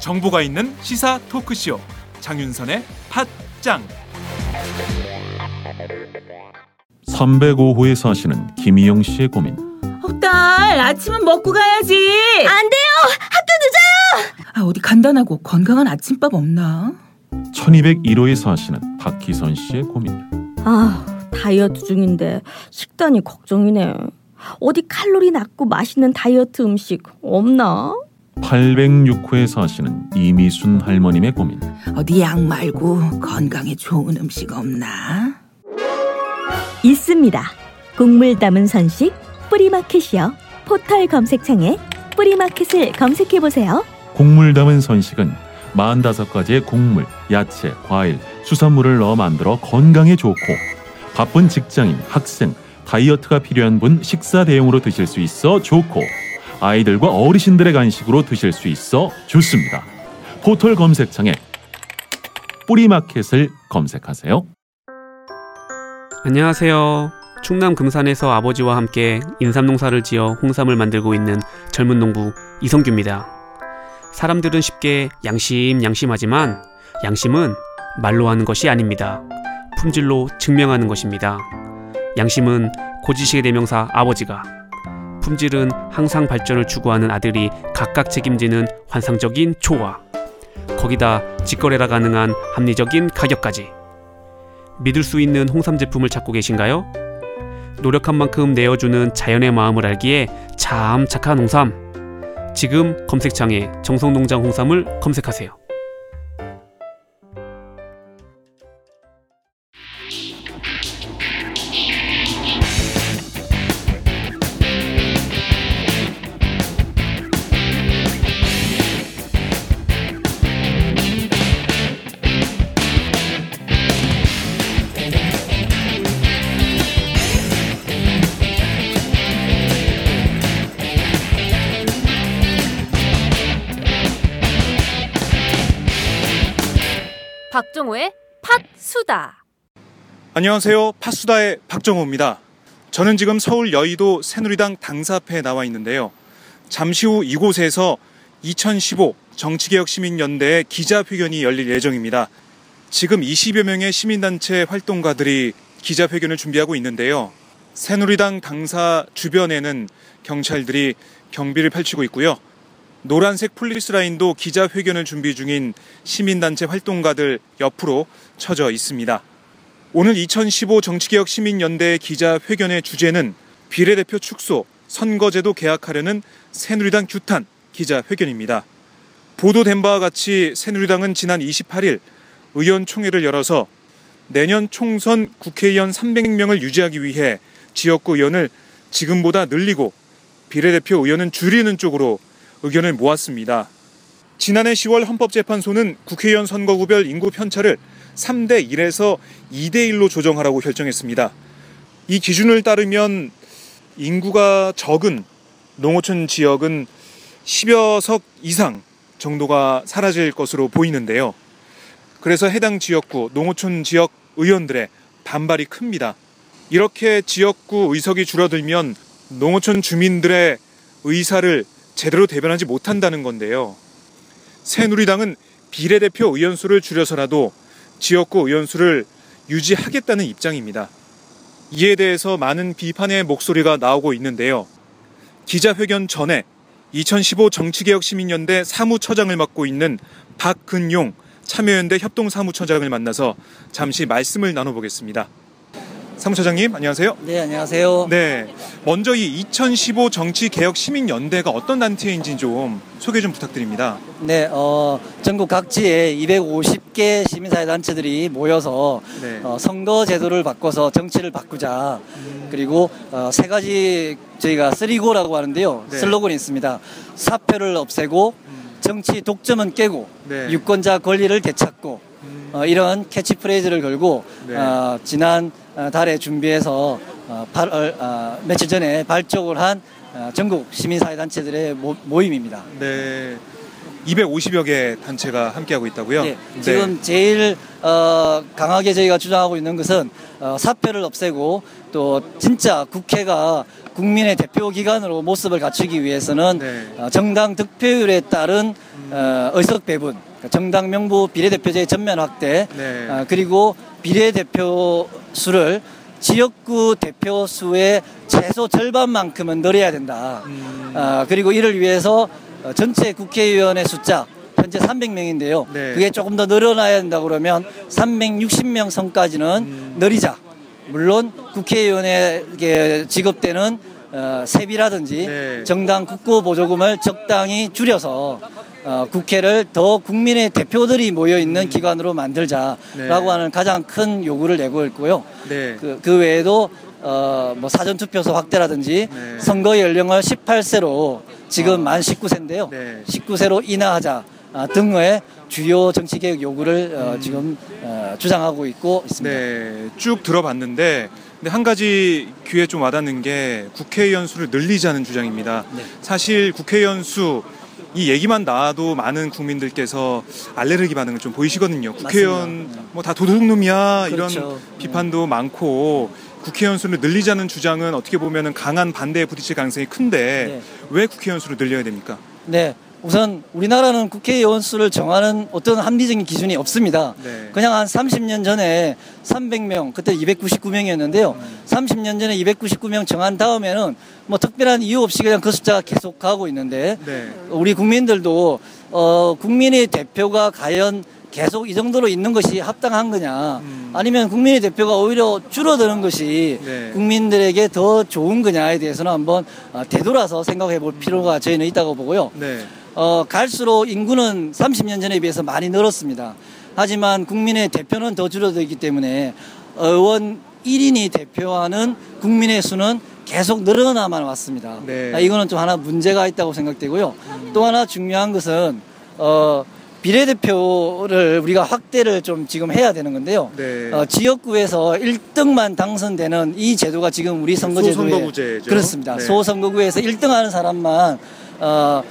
정보가 있는 시사 토크쇼 장윤선의 팟짱 305호에 사시는 김희영 씨의 고민. 어, 딸, 아침은 먹고 가야지. 안 돼요! 아, 어디 간단하고 건강한 아침밥 없나? 1201호에 사시는 박희선 씨의 고민. 아, 다이어트 중인데 식단이 걱정이네. 어디 칼로리 낮고 맛있는 다이어트 음식 없나? 806호에 사시는 이미순 할머님의 고민. 어디 약 말고 건강에 좋은 음식 없나? 있습니다. 곡물 담은 선식 뿌리마켓이요. 포털 검색창에 뿌리마켓을 검색해 보세요. 곡물 담은 선식은 45가지의 곡물, 야채, 과일, 수산물을 넣어 만들어 건강에 좋고 바쁜 직장인, 학생, 다이어트가 필요한 분 식사 대용으로 드실 수 있어 좋고 아이들과 어르신들의 간식으로 드실 수 있어 좋습니다. 포털 검색창에 뿌리마켓을 검색하세요. 안녕하세요. 충남 금산에서 아버지와 함께 인삼 농사를 지어 홍삼을 만들고 있는 젊은 농부 이성규입니다. 사람들은 쉽게 양심 양심하지만 양심은 말로 하는 것이 아닙니다. 품질로 증명하는 것입니다. 양심은 고지식의 대명사 아버지가 품질은 항상 발전을 추구하는 아들이 각각 책임지는 환상적인 초와 거기다 직거래가 가능한 합리적인 가격까지 믿을 수 있는 홍삼 제품을 찾고 계신가요? 노력한 만큼 내어주는 자연의 마음을 알기에 참 착한 홍삼. 지금 검색창에 정성농장 홍삼을 검색하세요. 팟수다. 안녕하세요. 팟수다의 박정호입니다. 저는 지금 서울 여의도 새누리당 당사 앞에 나와 있는데요. 잠시 후 이곳에서 2015 정치개혁시민연대의 기자회견이 열릴 예정입니다. 지금 20여 명의 시민단체 활동가들이 기자회견을 준비하고 있는데요. 새누리당 당사 주변에는 경찰들이 경비를 펼치고 있고요. 노란색 폴리스 라인도 기자회견을 준비 중인 시민단체 활동가들 옆으로 쳐져 있습니다. 오늘 2015 정치개혁 시민연대 기자회견의 주제는 비례대표 축소, 선거제도 개혁하려는 새누리당 규탄 기자회견입니다. 보도된 바와 같이 새누리당은 지난 28일 의원총회를 열어서 내년 총선 국회의원 300명을 유지하기 위해 지역구 의원을 지금보다 늘리고 비례대표 의원은 줄이는 쪽으로 의견을 모았습니다. 지난해 10월 헌법재판소는 국회의원 선거구별 인구 편차를 3대 1에서 2대 1로 조정하라고 결정했습니다. 이 기준을 따르면 인구가 적은 농어촌 지역은 10여 석 이상 정도가 사라질 것으로 보이는데요. 그래서 해당 지역구 농어촌 지역 의원들의 반발이 큽니다. 이렇게 지역구 의석이 줄어들면 농어촌 주민들의 의사를 제대로 대변하지 못한다는 건데요. 새누리당은 비례대표 의원 수를 줄여서라도 지역구 의원 수를 유지하겠다는 입장입니다. 이에 대해서 많은 비판의 목소리가 나오고 있는데요. 기자회견 전에 2015 정치개혁시민연대 사무처장을 맡고 있는 박근용 참여연대 협동사무처장을 만나서 잠시 말씀을 나눠보겠습니다. 사무처장님 안녕하세요. 네, 안녕하세요. 네, 먼저 이 2015 정치개혁 시민연대가 어떤 단체인지 좀 소개 좀 부탁드립니다. 네, 어, 전국 각지에 250개 시민사회 단체들이 모여서 네. 어, 선거 제도를 바꿔서 정치를 바꾸자. 그리고 어, 세 가지 저희가 쓰리고라고 하는데요. 네. 슬로건이 있습니다. 사표를 없애고 정치 독점은 깨고 네. 유권자 권리를 되찾고 어, 이런 캐치프레이즈를 걸고 네. 어, 지난 어, 달에 준비해서 어, 발- 어, 어, 며칠 전에 발족을 한 어, 전국 시민사회 단체들의 모, 모임입니다. 네. 250여 개 단체가 함께하고 있다고요? 예, 지금 제일 어, 강하게 저희가 주장하고 있는 것은 어, 사표를 없애고 또 진짜 국회가 국민의 대표 기관으로 모습을 갖추기 위해서는 네. 어, 정당 득표율에 따른 어, 의석 배분, 정당 명부 비례대표제의 전면 확대, 네. 어, 그리고 비례대표 수를 지역구 대표 수의 최소 절반만큼은 늘려야 된다. 음. 어, 그리고 이를 위해서 어, 전체 국회의원의 숫자 현재 300명인데요. 네. 그게 조금 더 늘어나야 된다 그러면 360명 선까지는 음. 늘리자. 물론 국회의원에게 지급되는 어, 세비라든지 네. 정당 국고 보조금을 적당히 줄여서 어, 국회를 더 국민의 대표들이 모여 있는 기관으로 만들자라고 네. 하는 가장 큰 요구를 내고 있고요. 네. 그, 그 외에도 어, 뭐 사전투표소 확대라든지 네. 선거 연령을 18세로 지금 만 19세인데요. 아. 네. 19세로 인하하자 아, 등의 주요 정치개혁 요구를 어, 음. 지금 어, 주장하고 있고 있습니다. 네, 쭉 들어봤는데 근데 한 가지 귀에 좀 와닿는 게 국회의원 수를 늘리자는 주장입니다. 네. 사실 국회의원 수 이 얘기만 나와도 많은 국민들께서 알레르기 반응을 좀 보이시거든요. 국회의원 맞습니다. 뭐다 도둑놈이야 그렇죠. 이런 비판도 많고 국회의원 수를 늘리자는 주장은 어떻게 보면 강한 반대에 부딪힐 가능성이 큰데 네. 왜 국회의원 수를 늘려야 됩니까? 네. 우선 우리나라는 국회의원 수를 정하는 어떤 합리적인 기준이 없습니다. 네. 그냥 한 30년 전에 300명, 그때 299명이었는데요. 30년 전에 299명 정한 다음에는 뭐 특별한 이유 없이 그냥 그 숫자가 계속 가고 있는데 네. 우리 국민들도 어 국민의 대표가 과연 계속 이 정도로 있는 것이 합당한 거냐 음. 아니면 국민의 대표가 오히려 줄어드는 것이 네. 국민들에게 더 좋은 거냐에 대해서는 한번 어, 되돌아서 생각해 볼 필요가 저희는 있다고 보고요. 네. 어, 갈수록 인구는 30년 전에 비해서 많이 늘었습니다. 하지만 국민의 대표는 더 줄어들기 때문에 의원 1인이 대표하는 국민의 수는 계속 늘어나만 왔습니다. 네. 아, 이거는 좀 하나 문제가 있다고 생각되고요. 또 하나 중요한 것은 어, 비례대표를 우리가 확대를 좀 지금 해야 되는 건데요. 네. 어, 지역구에서 1등만 당선되는 이 제도가 지금 우리 선거제도에 소선거구제죠. 그렇습니다. 네. 소선거구에서 1등하는 사람만 어, 어,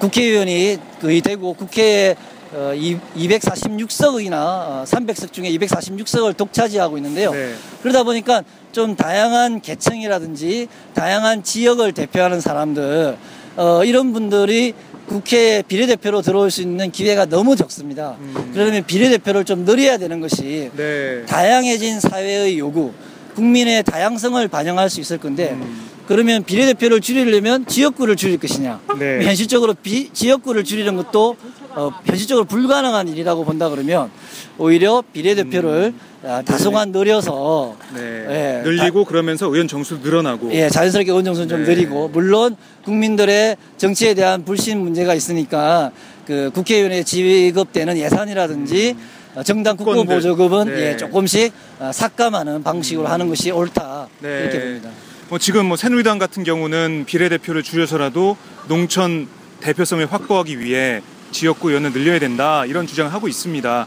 국회의원이 거의 되고 국회에 어, 246석이나 어, 300석 중에 246석을 독차지하고 있는데요. 네. 그러다 보니까 좀 다양한 계층이라든지 다양한 지역을 대표하는 사람들 어, 이런 분들이 국회에 비례대표로 들어올 수 있는 기회가 너무 적습니다. 음. 그러면 비례대표를 좀 늘려야 되는 것이 네. 다양해진 사회의 요구, 국민의 다양성을 반영할 수 있을 건데 음. 그러면 비례대표를 줄이려면 지역구를 줄일 것이냐? 네. 현실적으로 비, 지역구를 줄이는 것도 어, 현실적으로 불가능한 일이라고 본다 그러면 오히려 비례대표를 아, 다소간 늘려서 네. 예, 늘리고 그러면서 의원 정수 늘어나고 예, 자연스럽게 의원 정수는 좀 네. 느리고 물론 국민들의 정치에 대한 불신 문제가 있으니까 그 국회의원에 지급되는 예산이라든지 어, 정당 국고. 보조금은 네. 예, 조금씩 어, 삭감하는 방식으로 하는 것이 옳다 네. 이렇게 봅니다. 뭐 지금 뭐 새누리당 같은 경우는 비례대표를 줄여서라도 농촌 대표성을 확보하기 위해 지역구 의원을 늘려야 된다 이런 주장을 하고 있습니다.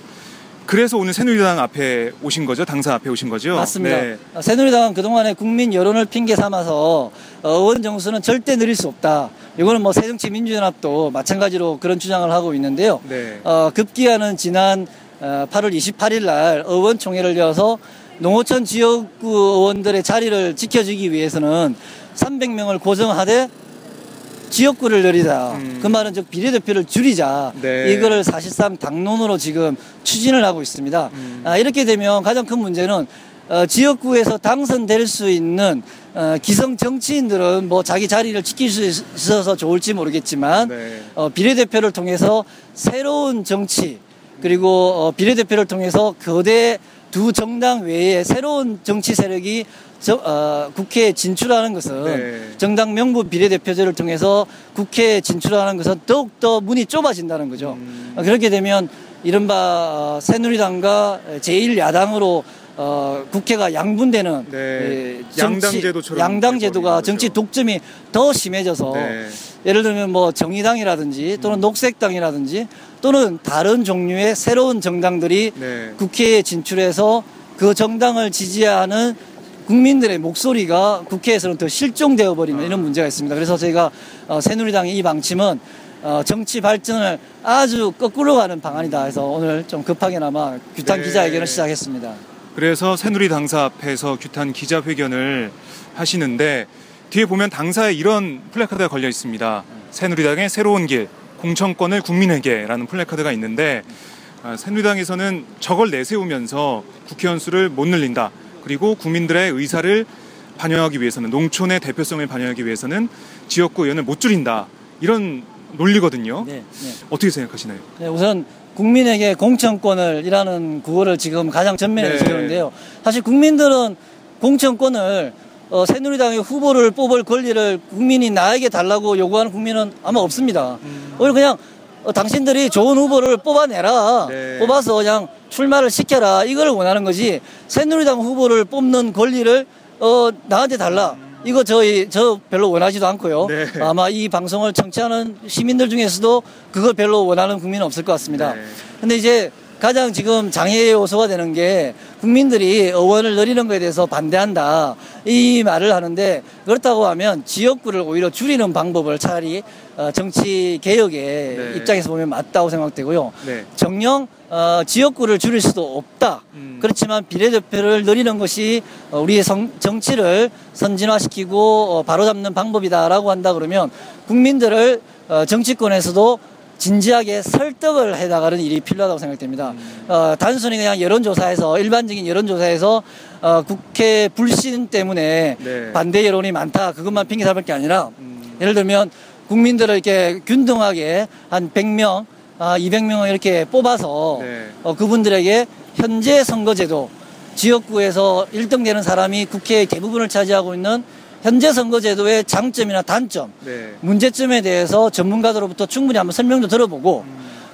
그래서 오늘 새누리당 앞에 오신 거죠? 당사 앞에 오신 거죠? 맞습니다. 네. 어, 새누리당은 그동안에 국민 여론을 핑계 삼아서 어, 의원 정수는 절대 늘릴 수 없다. 이거는 뭐 새정치민주연합도 마찬가지로 그런 주장을 하고 있는데요. 네. 어, 급기야는 지난 어, 8월 28일 날 의원총회를 열어서 농어촌 지역구 의원들의 자리를 지켜주기 위해서는 300명을 고정하되 지역구를 늘리자. 음. 그 말은 즉 비례대표를 줄이자. 네. 이거를 사실상 당론으로 지금 추진을 하고 있습니다. 음. 아, 이렇게 되면 가장 큰 문제는 어, 지역구에서 당선될 수 있는 어, 기성 정치인들은 뭐 자기 자리를 지킬 수 있- 있어서 좋을지 모르겠지만 네. 어, 비례대표를 통해서 새로운 정치 그리고 어, 비례대표를 통해서 거대 두 정당 외에 새로운 정치 세력이 저, 어, 국회에 진출하는 것은 네. 정당 명부 비례대표제를 통해서 국회에 진출하는 것은 더욱더 문이 좁아진다는 거죠. 음. 어, 그렇게 되면 이른바 어, 새누리당과 제1야당으로 어, 국회가 양분되는 네. 예, 양당제도처럼 양당 제도가 돼버리는 정치. 독점이 더 심해져서 네. 예를 들면 뭐 정의당이라든지 또는 녹색당이라든지 또는 다른 종류의 새로운 정당들이 네. 국회에 진출해서 그 정당을 지지하는 국민들의 목소리가 국회에서는 더 실종되어 버리는 이런 문제가 있습니다. 그래서 저희가 어, 새누리당의 이 방침은 어, 정치 발전을 아주 거꾸로 가는 방안이다 해서 오늘 좀 급하게나마 규탄 네. 기자회견을 시작했습니다. 그래서 새누리 당사 앞에서 규탄 기자회견을 하시는데 뒤에 보면 당사에 이런 플래카드가 걸려 있습니다. 새누리당의 새로운 길, 공천권을 국민에게라는 플래카드가 있는데 아, 새누리당에서는 저걸 내세우면서 국회의원 수를 못 늘린다. 그리고 국민들의 의사를 반영하기 위해서는 농촌의 대표성을 반영하기 위해서는 지역구 의원을 못 줄인다. 이런 논리거든요. 네, 네. 어떻게 생각하시나요? 네, 우선 국민에게 공천권을 이라는 구호를 지금 가장 전면에 네. 세우는데요. 사실 국민들은 공천권을 어, 새누리당의 후보를 뽑을 권리를 국민이 나에게 달라고 요구하는 국민은 아마 없습니다. 음. 오히려 그냥 어, 당신들이 좋은 후보를 뽑아내라. 네. 뽑아서 그냥 출마를 시켜라. 이걸 원하는 거지. 새누리당 후보를 뽑는 권리를 어, 나한테 달라. 이거 저희 저 별로 원하지도 않고요. 네. 아마 이 방송을 청취하는 시민들 중에서도 그걸 별로 원하는 국민은 없을 것 같습니다. 네. 근데 이제 가장 지금 장애 요소가 되는 게 국민들이 의원을 늘리는 것에 대해서 반대한다 이 말을 하는데 그렇다고 하면 지역구를 오히려 줄이는 방법을 차라리 어, 정치 개혁의 네. 입장에서 보면 맞다고 생각되고요. 네. 정령 어, 지역구를 줄일 수도 없다. 음. 그렇지만 비례대표를 늘리는 것이 어, 우리의 성- 정치를 선진화시키고 어, 바로잡는 방법이다라고 한다 그러면 국민들을 어, 정치권에서도 진지하게 설득을 해 나가는 일이 필요하다고 생각됩니다. 어, 단순히 그냥 여론조사에서 일반적인 여론조사에서 어, 국회 불신 때문에 네. 반대 여론이 많다 그것만 핑계 삼을 게 아니라 음. 예를 들면 국민들을 이렇게 균등하게 한 100명, 아, 200명을 이렇게 뽑아서 네. 어, 그분들에게 현재 선거제도 지역구에서 1등 되는 사람이 국회의 대부분을 차지하고 있는 현재 선거제도의 장점이나 단점, 네. 문제점에 대해서 전문가들로부터 충분히 한번 설명도 들어보고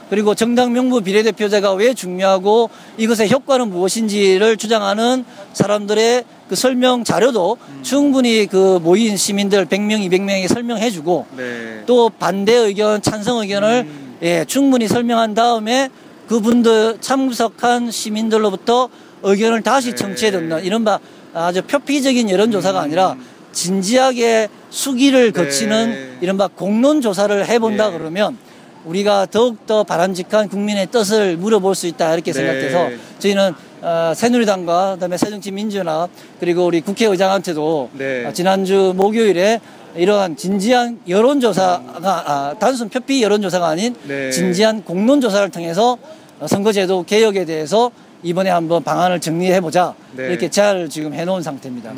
그리고 정당 명부 비례대표제가 왜 중요하고 이것의 효과는 무엇인지를 주장하는 사람들의 그 설명 자료도 충분히 그 모인 시민들 100명, 200명에게 설명해 주고 네. 또 반대 의견, 찬성 의견을 음. 예, 충분히 설명한 다음에 그분들 참석한 시민들로부터 의견을 다시 네. 청취해 듣는 이른바 아주 표피적인 여론조사가 음. 아니라 진지하게 수기를 네. 거치는 이른바 공론 조사를 해본다 예. 그러면 우리가 더욱더 바람직한 국민의 뜻을 물어볼 수 있다 이렇게 네. 생각해서 저희는 어, 새누리당과 그다음에 새정치민주연합 그리고 우리 국회의장한테도 네. 어, 지난주 목요일에 이러한 진지한 여론조사가 아, 단순 표피 여론조사가 아닌 네. 진지한 공론조사를 통해서 어, 선거제도 개혁에 대해서 이번에 한번 방안을 정리해 보자 네. 이렇게 제안을 지금 해놓은 상태입니다.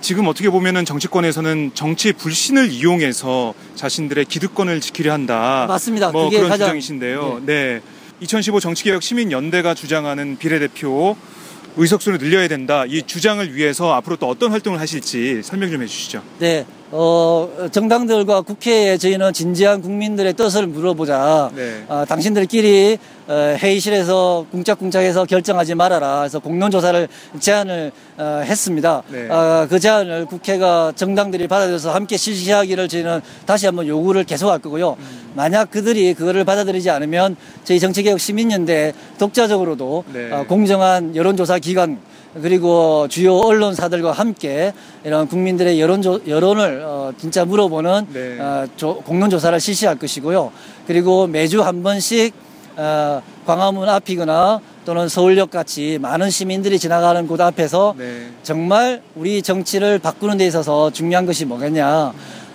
지금 어떻게 보면은 정치권에서는 정치 불신을 이용해서 자신들의 기득권을 지키려 한다. 맞습니다. 뭐 그런 가장- 주장이신데요. 네. 2015 정치개혁 시민연대가 주장하는 비례대표 의석수를 늘려야 된다. 이 주장을 위해서 앞으로 또 어떤 활동을 하실지 설명 좀 해주시죠. 네, 어, 정당들과 국회에 저희는 진지한 국민들의 뜻을 물어보자. 네. 어, 당신들끼리 어, 회의실에서 꿍짝꿍짝해서 결정하지 말아라. 그래서 공론조사를 제안을 어, 했습니다. 네. 어, 그 제안을 국회가 정당들이 받아들여서 함께 실시하기를 저희는 다시 한번 요구를 계속할 거고요. 음. 만약 그들이 그거를 받아들이지 않으면 저희 정치개혁 시민연대 독자적으로도 네. 어, 공정한 여론조사 기관 그리고 주요 언론사들과 함께 이런 국민들의 여론조, 여론을 어, 진짜 물어보는 네. 어, 조- 공론 조사를 실시할 것이고요. 그리고 매주 한 번씩 어, 광화문 앞이거나 또는 서울역 같이 많은 시민들이 지나가는 곳 앞에서 네. 정말 우리 정치를 바꾸는 데 있어서 중요한 것이 뭐겠냐.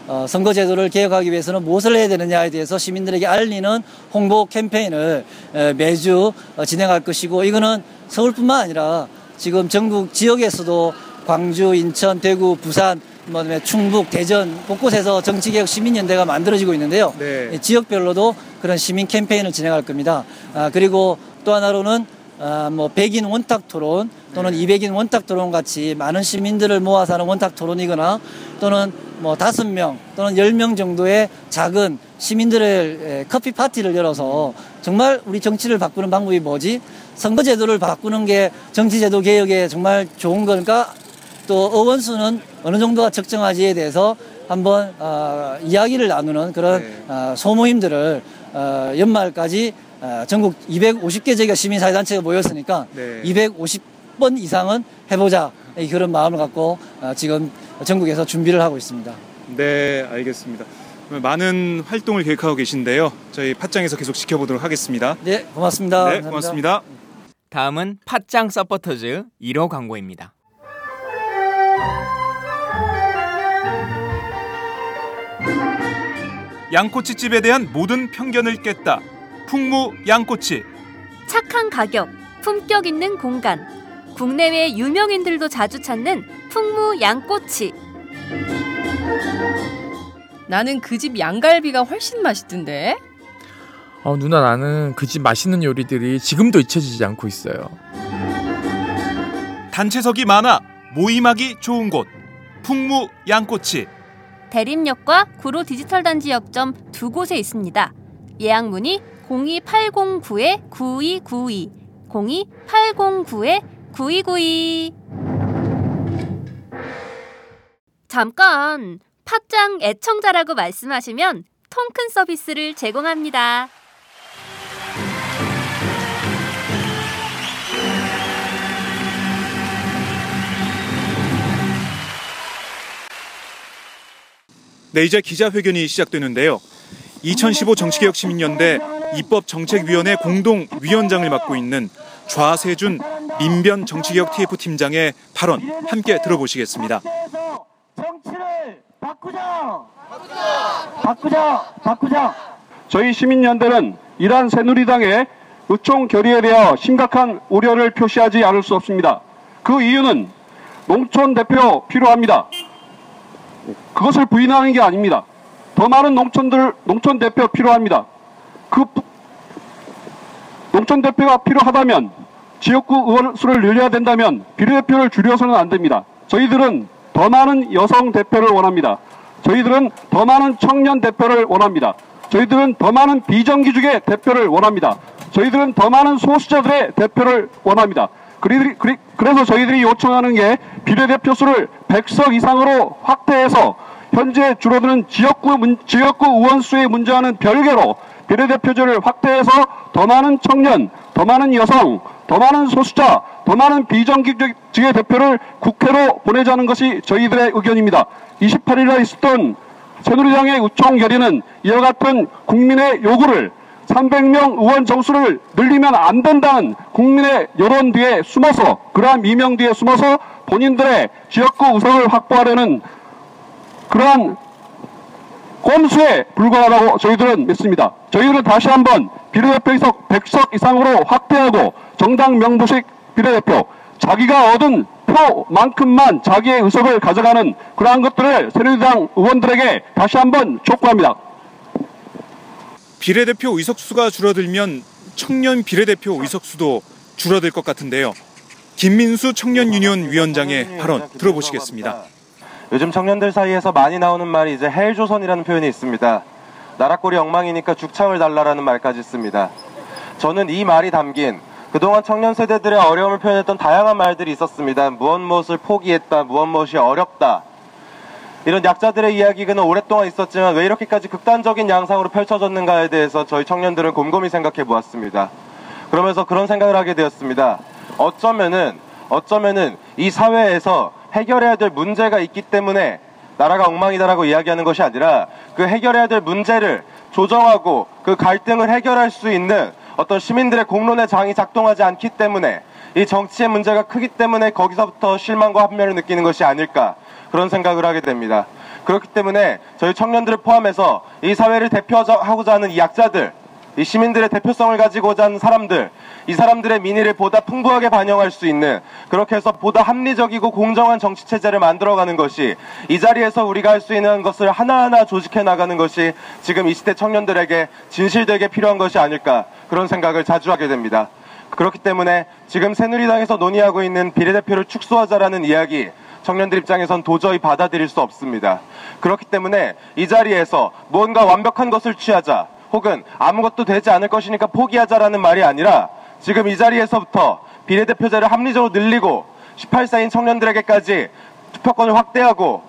어, 선거제도를 개혁하기 위해서는 무엇을 해야 되느냐에 대해서 시민들에게 알리는 홍보 캠페인을 에, 매주 어, 진행할 것이고 이거는 서울뿐만 아니라 지금 전국 지역에서도 광주, 인천, 대구, 부산, 뭐 충북, 대전 곳곳에서 정치개혁 시민연대가 만들어지고 있는데요. 네. 이 지역별로도 그런 시민 캠페인을 진행할 겁니다. 아, 그리고 또 하나로는 아, 뭐 100인 원탁 토론 또는 200인 원탁 토론 같이 많은 시민들을 모아서 하는 원탁 토론이거나 또는 뭐 다섯 명 또는 열 명 정도의 작은 시민들의 에, 커피 파티를 열어서 정말 우리 정치를 바꾸는 방법이 뭐지? 선거제도를 바꾸는 게 정치제도 개혁에 정말 좋은 걸까? 또 의원 수는 어느 정도가 적정하지에 대해서 한번 어, 이야기를 나누는 그런 네. 어, 소모임들을 어, 연말까지 어, 전국 250개 지역 시민사회단체가 모였으니까 네. 250번 이상은 해보자 이 그런 마음을 갖고 어, 지금 전국에서 준비를 하고 있습니다. 네, 알겠습니다. 많은 활동을 계획하고 계신데요. 저희 팟짱에서 계속 지켜보도록 하겠습니다. 네, 고맙습니다. 네, 감사합니다. 고맙습니다. 다음은 팟짱 서포터즈 1호 광고입니다. 양꼬치집에 대한 모든 편견을 깼다. 풍무 양꼬치. 착한 가격, 품격 있는 공간. 국내외 유명인들도 자주 찾는 풍무 양꼬치. 나는 그 집 양갈비가 훨씬 맛있던데. 어, 누나 나는 그 집 맛있는 요리들이 지금도 잊혀지지 않고 있어요. 단체석이 많아 모임하기 좋은 곳. 풍무 양꼬치. 대림역과 구로 디지털 단지 역점 두 곳에 있습니다. 예약 문의 02809-9292, 02809-9292. 잠깐, 팟짱 애청자라고 말씀하시면 통큰 서비스를 제공합니다. 네, 이제 기자회견이 시작되는데요. 2015 정치개혁 시민연대 입법정책위원회 공동위원장을 맡고 있는 좌세준 민변 정치개혁 TF 팀장의 발언 함께 들어보시겠습니다. 바꾸자! 바꾸자! 바꾸자! 저희 시민연대는 이러한 새누리당의 의총 결의에 대하여 심각한 우려를 표시하지 않을 수 없습니다. 그 이유는 농촌 대표 필요합니다. 그것을 부인하는 게 아닙니다. 더 많은 농촌들, 농촌 대표 필요합니다. 그 부- 농촌 대표가 필요하다면 지역구 의원 수를 늘려야 된다면 비례대표를 줄여서는 안 됩니다. 저희들은 더 많은 여성 대표를 원합니다. 저희들은 더 많은 청년 대표를 원합니다. 저희들은 더 많은 비정규직의 대표를 원합니다. 저희들은 더 많은 소수자들의 대표를 원합니다. 그래서 저희들이 요청하는 게 비례대표 수를 100석 이상으로 확대해서 현재 줄어드는 지역구, 문- 지역구 의원 수의 문제와는 별개로 비례대표제를 확대해서 더 많은 청년, 더 많은 여성, 더 많은 소수자, 더 많은 비정규직의 대표를 국회로 보내자는 것이 저희들의 의견입니다. 28일에 있었던 새누리당의 우총 결의는 이와 같은 국민의 요구를 300명 의원 정수를 늘리면 안 된다는 국민의 여론 뒤에 숨어서 그러한 미명 뒤에 숨어서 본인들의 지역구 의석을 확보하려는 그러한 꼼수에 불과하다고 저희들은 믿습니다. 저희들은 다시 한번 비례대표석 100석 이상으로 확대하고 정당 명부식 비례대표 자기가 얻은 표만큼만 자기의 의석을 가져가는 그러한 것들을 새누리당 의원들에게 다시 한번 촉구합니다. 비례대표 의석수가 줄어들면 청년 비례대표 의석수도 줄어들 것 같은데요. 김민수 청년 유니온 위원장의 발언 들어보시겠습니다. 요즘 청년들 사이에서 많이 나오는 말이 이제 헬조선이라는 표현이 있습니다. 나라꼴이 엉망이니까 죽창을 달라라는 말까지 씁니다. 저는 이 말이 담긴 그동안 청년 세대들의 어려움을 표현했던 다양한 말들이 있었습니다. 무엇 무엇을 포기했다, 무엇 무엇이 어렵다. 이런 약자들의 이야기는 오랫동안 있었지만 왜 이렇게까지 극단적인 양상으로 펼쳐졌는가에 대해서 저희 청년들은 곰곰이 생각해 보았습니다. 그러면서 그런 생각을 하게 되었습니다. 어쩌면은, 어쩌면은 이 사회에서 해결해야 될 문제가 있기 때문에 나라가 엉망이다라고 이야기하는 것이 아니라 그 해결해야 될 문제를 조정하고 그 갈등을 해결할 수 있는 어떤 시민들의 공론의 장이 작동하지 않기 때문에 이 정치의 문제가 크기 때문에 거기서부터 실망과 환멸을 느끼는 것이 아닐까 그런 생각을 하게 됩니다. 그렇기 때문에 저희 청년들을 포함해서 이 사회를 대표하고자 하는 이 약자들, 이 시민들의 대표성을 가지고자 하는 사람들, 이 사람들의 민의를 보다 풍부하게 반영할 수 있는 그렇게 해서 보다 합리적이고 공정한 정치 체제를 만들어가는 것이 이 자리에서 우리가 할 수 있는 것을 하나하나 조직해 나가는 것이 지금 이 시대 청년들에게 진실되게 필요한 것이 아닐까 그런 생각을 자주 하게 됩니다. 그렇기 때문에 지금 새누리당에서 논의하고 있는 비례대표를 축소하자라는 이야기 청년들 입장에선 도저히 받아들일 수 없습니다. 그렇기 때문에 이 자리에서 무언가 완벽한 것을 취하자 혹은 아무것도 되지 않을 것이니까 포기하자라는 말이 아니라 지금 이 자리에서부터 비례대표제를 합리적으로 늘리고 18세인 청년들에게까지 투표권을 확대하고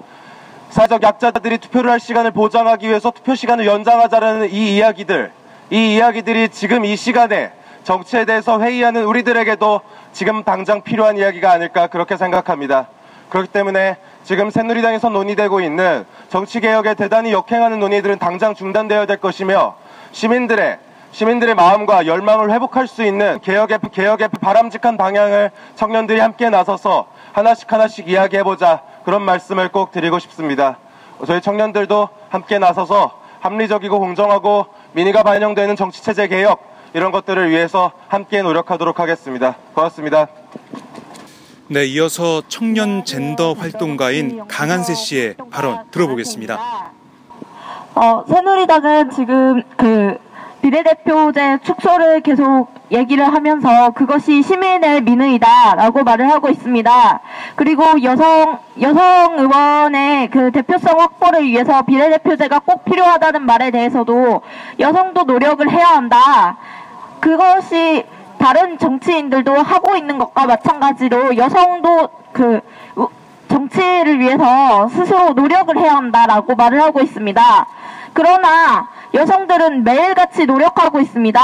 사회적 약자들이 투표를 할 시간을 보장하기 위해서 투표 시간을 연장하자라는 이 이야기들, 이 이야기들이 지금 이 시간에 정치에 대해서 회의하는 우리들에게도 지금 당장 필요한 이야기가 아닐까 그렇게 생각합니다. 그렇기 때문에 지금 새누리당에서 논의되고 있는 정치개혁에 대단히 역행하는 논의들은 당장 중단되어야 될 것이며 시민들의 시민들의 마음과 열망을 회복할 수 있는 개혁의 개혁의 바람직한 방향을 청년들이 함께 나서서 하나씩 하나씩 이야기해보자 그런 말씀을 꼭 드리고 싶습니다. 저희 청년들도 함께 나서서 합리적이고 공정하고 민의가 반영되는 정치체제 개혁 이런 것들을 위해서 함께 노력하도록 하겠습니다. 고맙습니다. 네, 이어서 청년 젠더 활동가인 강한세 씨의 발언 들어보겠습니다. 어, 새누리당은 지금 그 비례대표제 축소를 계속 얘기를 하면서 그것이 시민의 민의다라고 말을 하고 있습니다. 그리고 여성 여성 의원의 그 대표성 확보를 위해서 비례대표제가 꼭 필요하다는 말에 대해서도 여성도 노력을 해야 한다. 그것이 다른 정치인들도 하고 있는 것과 마찬가지로 여성도 그 정치를 위해서 스스로 노력을 해야 한다라고 말을 하고 있습니다. 그러나 여성들은 매일같이 노력하고 있습니다.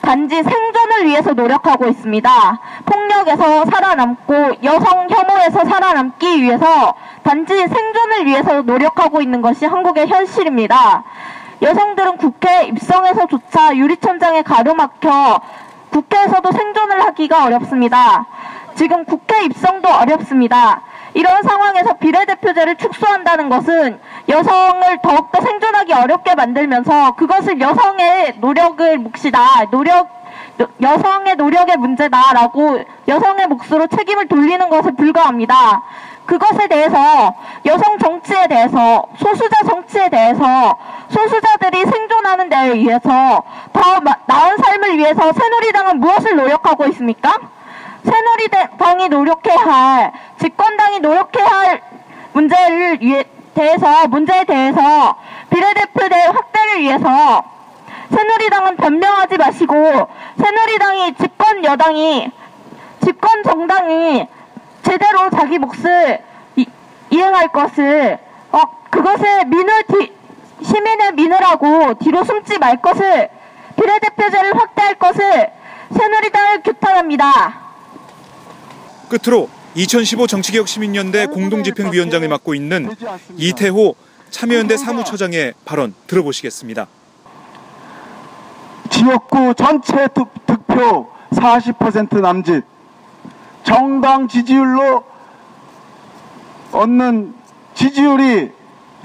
단지 생존을 위해서 노력하고 있습니다. 폭력에서 살아남고 여성 혐오에서 살아남기 위해서 단지 생존을 위해서 노력하고 있는 것이 한국의 현실입니다. 여성들은 국회 입성에서조차 유리천장에 가로막혀 국회에서도 생존을 하기가 어렵습니다. 지금 국회 입성도 어렵습니다. 이런 상황에서 비례대표제를 축소한다는 것은 여성을 더욱더 생존하기 어렵게 만들면서 그것을 여성의 노력을 몫이다. 노력, 여성의 노력의 문제다라고 여성의 몫으로 책임을 돌리는 것에 불과합니다. 그것에 대해서 여성 정치에 대해서 소수자 정치에 대해서 소수자들이 생존하는 데 위해서 더 나은 삶을 위해서 새누리당은 무엇을 노력하고 있습니까? 새누리당이 노력해야 할 집권당이 노력해야 할 문제를 위해 대해서 문제에 대해서 비례대표제 확대를 위해서 새누리당은 변명하지 마시고 새누리당이 집권 여당이 집권 정당이 제대로 자기 몫을 이, 이행할 것을 어, 그것을 민을 뒤, 시민의 민으라고 뒤로 숨지 말 것을 비례대표제를 확대할 것을 새누리당을 규탄합니다. 끝으로 2015 정치개혁 시민연대 공동집행위원장을 맡고 있는 이태호 참여연대 사무처장의 발언 들어보시겠습니다. 지역구 전체 득표 40% 남짓. 정당 지지율로 얻는 지지율이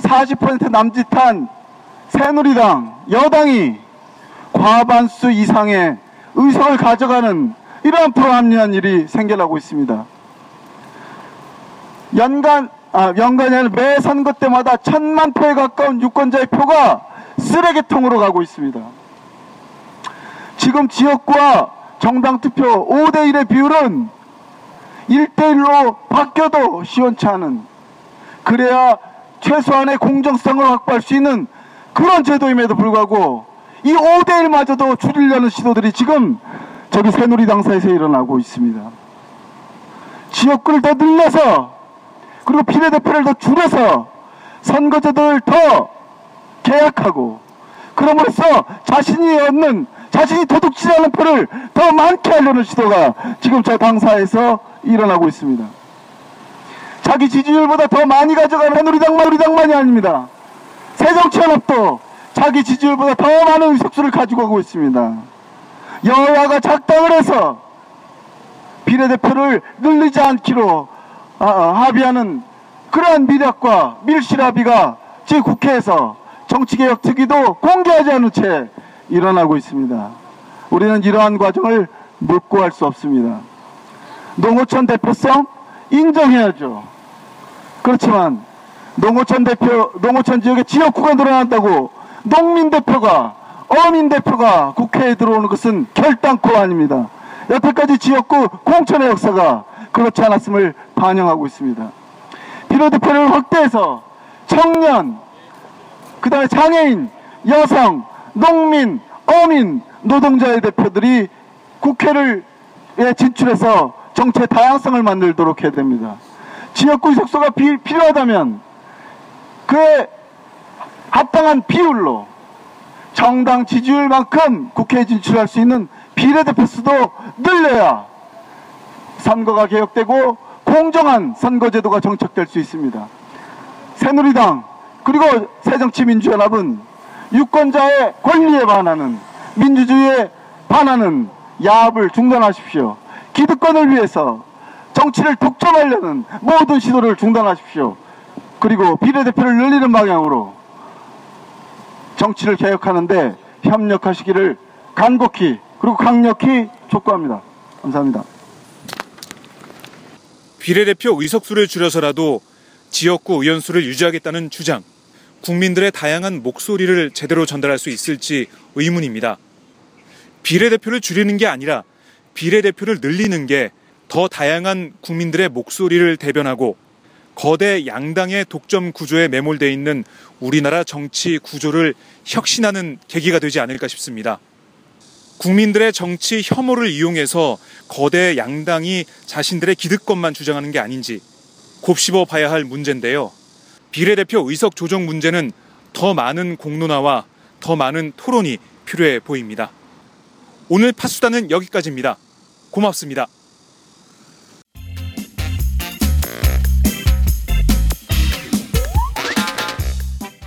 40% 남짓한 새누리당 여당이 과반수 이상의 의석을 가져가는 이러한 불합리한 일이 생겨나고 있습니다. 연간 아, 연간이 아니라 매 선거 때마다 천만 표에 가까운 유권자의 표가 쓰레기통으로 가고 있습니다. 지금 지역구와 정당 투표 5대 1의 비율은 1대 1로 바뀌어도 시원치 않은 그래야 최소한의 공정성을 확보할 수 있는 그런 제도임에도 불구하고 이 5대 1마저도 줄이려는 시도들이 지금 저기 새누리당 사에서 일어나고 있습니다. 지역구를 더 늘려서 그리고 비례대표를 더 줄여서 선거제도를 더 계약하고 그럼으로써 자신이 얻는 자신이 도둑질하는 표를 더 많게 하려는 시도가 지금 저 당사에서 일어나고 있습니다. 자기 지지율보다 더 많이 가져가는 새누리당만 우리당만이 아닙니다. 새정치연합도 자기 지지율보다 더 많은 의석수를 가지고 가고 있습니다. 여야가 작당을 해서 비례대표를 늘리지 않기로 아, 아, 합의하는 그러한 미력과 밀실합의가 제 국회에서 정치개혁 특위도 공개하지 않은 채 일어나고 있습니다. 우리는 이러한 과정을 묵고할 수 없습니다. 농어촌 대표성 인정해야죠. 그렇지만 농어촌 대표, 농어촌 지역의 지역구가 늘어난다고 농민 대표가 어민 대표가 국회에 들어오는 것은 결단코 아닙니다. 여태까지 지역구 공천의 역사가 그렇지 않았음을 반영하고 있습니다. 비례대표를 확대해서 청년, 그 다음에 장애인, 여성, 농민, 어민, 노동자의 대표들이 국회를 진출해서 정치의 다양성을 만들도록 해야 됩니다. 지역구 속소가 필요하다면 그에 합당한 비율로 정당 지지율만큼 국회에 진출할 수 있는 비례대표 수도 늘려야 선거가 개혁되고 공정한 선거제도가 정착될 수 있습니다. 새누리당 그리고 새정치민주연합은 유권자의 권리에 반하는 민주주의에 반하는 야합을 중단하십시오. 기득권을 위해서 정치를 독점하려는 모든 시도를 중단하십시오. 그리고 비례대표를 늘리는 방향으로 정치를 개혁하는데 협력하시기를 간곡히 그리고 강력히 촉구합니다. 감사합니다. 비례대표 의석수를 줄여서라도 지역구 의원수를 유지하겠다는 주장, 국민들의 다양한 목소리를 제대로 전달할 수 있을지 의문입니다. 비례대표를 줄이는 게 아니라 비례대표를 늘리는 게 더 다양한 국민들의 목소리를 대변하고 거대 양당의 독점 구조에 매몰돼 있는 우리나라 정치 구조를 혁신하는 계기가 되지 않을까 싶습니다. 국민들의 정치 혐오를 이용해서 거대 양당이 자신들의 기득권만 주장하는 게 아닌지 곱씹어 봐야 할 문제인데요. 비례대표 의석 조정 문제는 더 많은 공론화와 더 많은 토론이 필요해 보입니다. 오늘 파수단은 여기까지입니다. 고맙습니다.